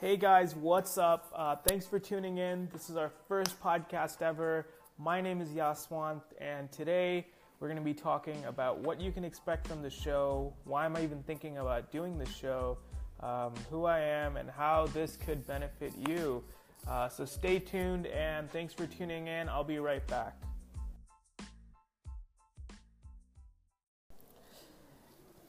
Hey guys, what's up? Uh, thanks for tuning in. This is our first podcast ever. My name is Yaswant, and today we're going to be talking about what you can expect from the show, why am I even thinking about doing the show, um, who I am, and how this could benefit you. Uh, so stay tuned, and thanks for tuning in. I'll be right back.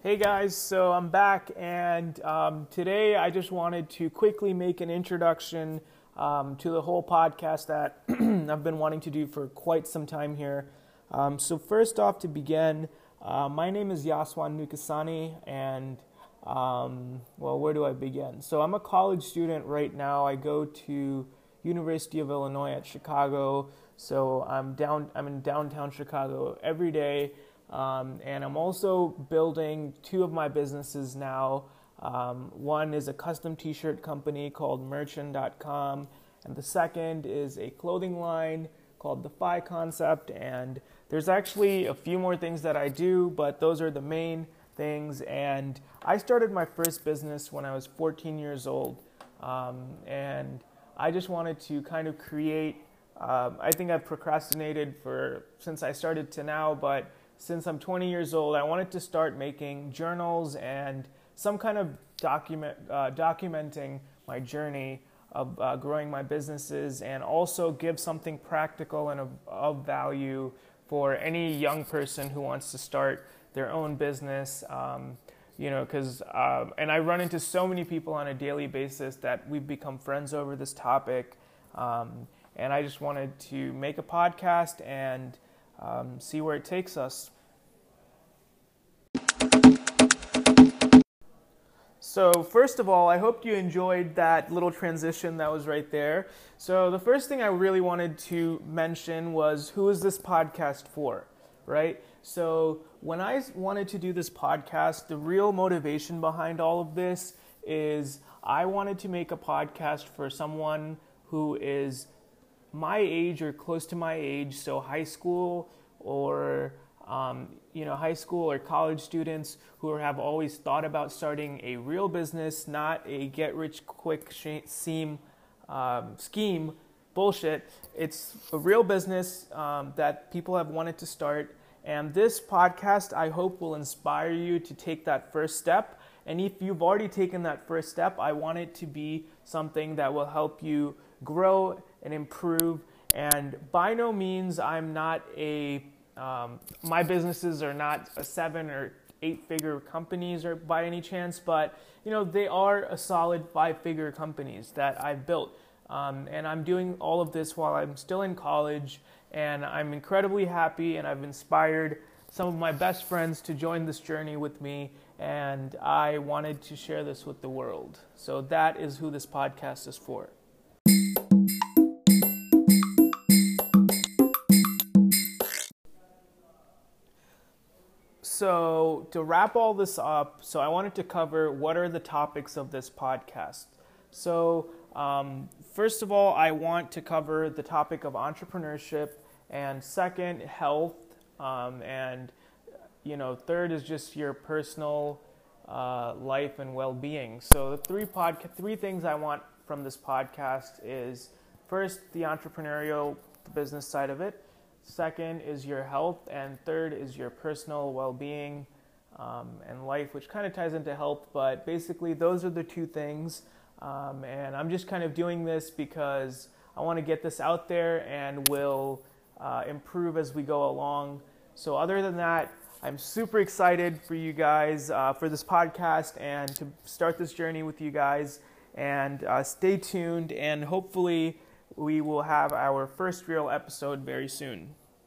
Hey guys, so I'm back, and um, today I just wanted to quickly make an introduction um, to the whole podcast that I've been wanting to do for quite some time here. Um, so, first off, to begin, uh, my name is Yaswan Nukasani, and um, well, where do I begin? So, I'm a college student right now. I go to University of Illinois at Chicago. So, I'm down. I'm in downtown Chicago every day. Um, and I'm also building two of my businesses now. Um, one is a custom t shirt company called Merchant.com, and the second is a clothing line called Defy Concept. And there's actually a few more things that I do, but those are the main things. And I started my first business when I was 14 years old, um, and I just wanted to kind of create. Um, I think I've procrastinated for since I started to now, but since I'm 20 years old, I wanted to start making journals and some kind of document uh, documenting my journey of uh, growing my businesses and also give something practical and of, of, value for any young person who wants to start their own business. Um, you know, because um, and I run into so many people on a daily basis that we've become friends over this topic, um, and I just wanted to make a podcast and um, see where it takes us. So, first of all, I hope you enjoyed that little transition that was right there. So, the first thing I really wanted to mention was who is this podcast for, right? So, when I wanted to do this podcast, the real motivation behind all of this is I wanted to make a podcast for someone who is my age or close to my age, so high school or um, you know high school or college students who have always thought about starting a real business, not a get rich quick scheme um, scheme bullshit. It's a real business um, that people have wanted to start. And this podcast, I hope, will inspire you to take that first step. And if you've already taken that first step, I want it to be something that will help you grow and improve. And by no means, I'm not a, um, my businesses are not a seven or eight figure companies or by any chance, but you know, they are a solid five figure companies that I've built. Um, and I'm doing all of this while I'm still in college, and I'm incredibly happy, and I've inspired some of my best friends to join this journey with me, and I wanted to share this with the world. So that is who this podcast is for. So, to wrap all this up, so I wanted to cover what are the topics of this podcast. So, um, first of all, I want to cover the topic of entrepreneurship, and second, health, um, and you know, third is just your personal uh, life and well-being. So, the three podca- three things I want from this podcast is first the entrepreneurial, the business side of it. Second is your health, and third is your personal well being um, and life, which kind of ties into health. But basically, those are the two things. Um, and I'm just kind of doing this because I want to get this out there and will uh, improve as we go along. So, other than that, I'm super excited for you guys uh, for this podcast and to start this journey with you guys. And uh, stay tuned, and hopefully, we will have our first real episode very soon.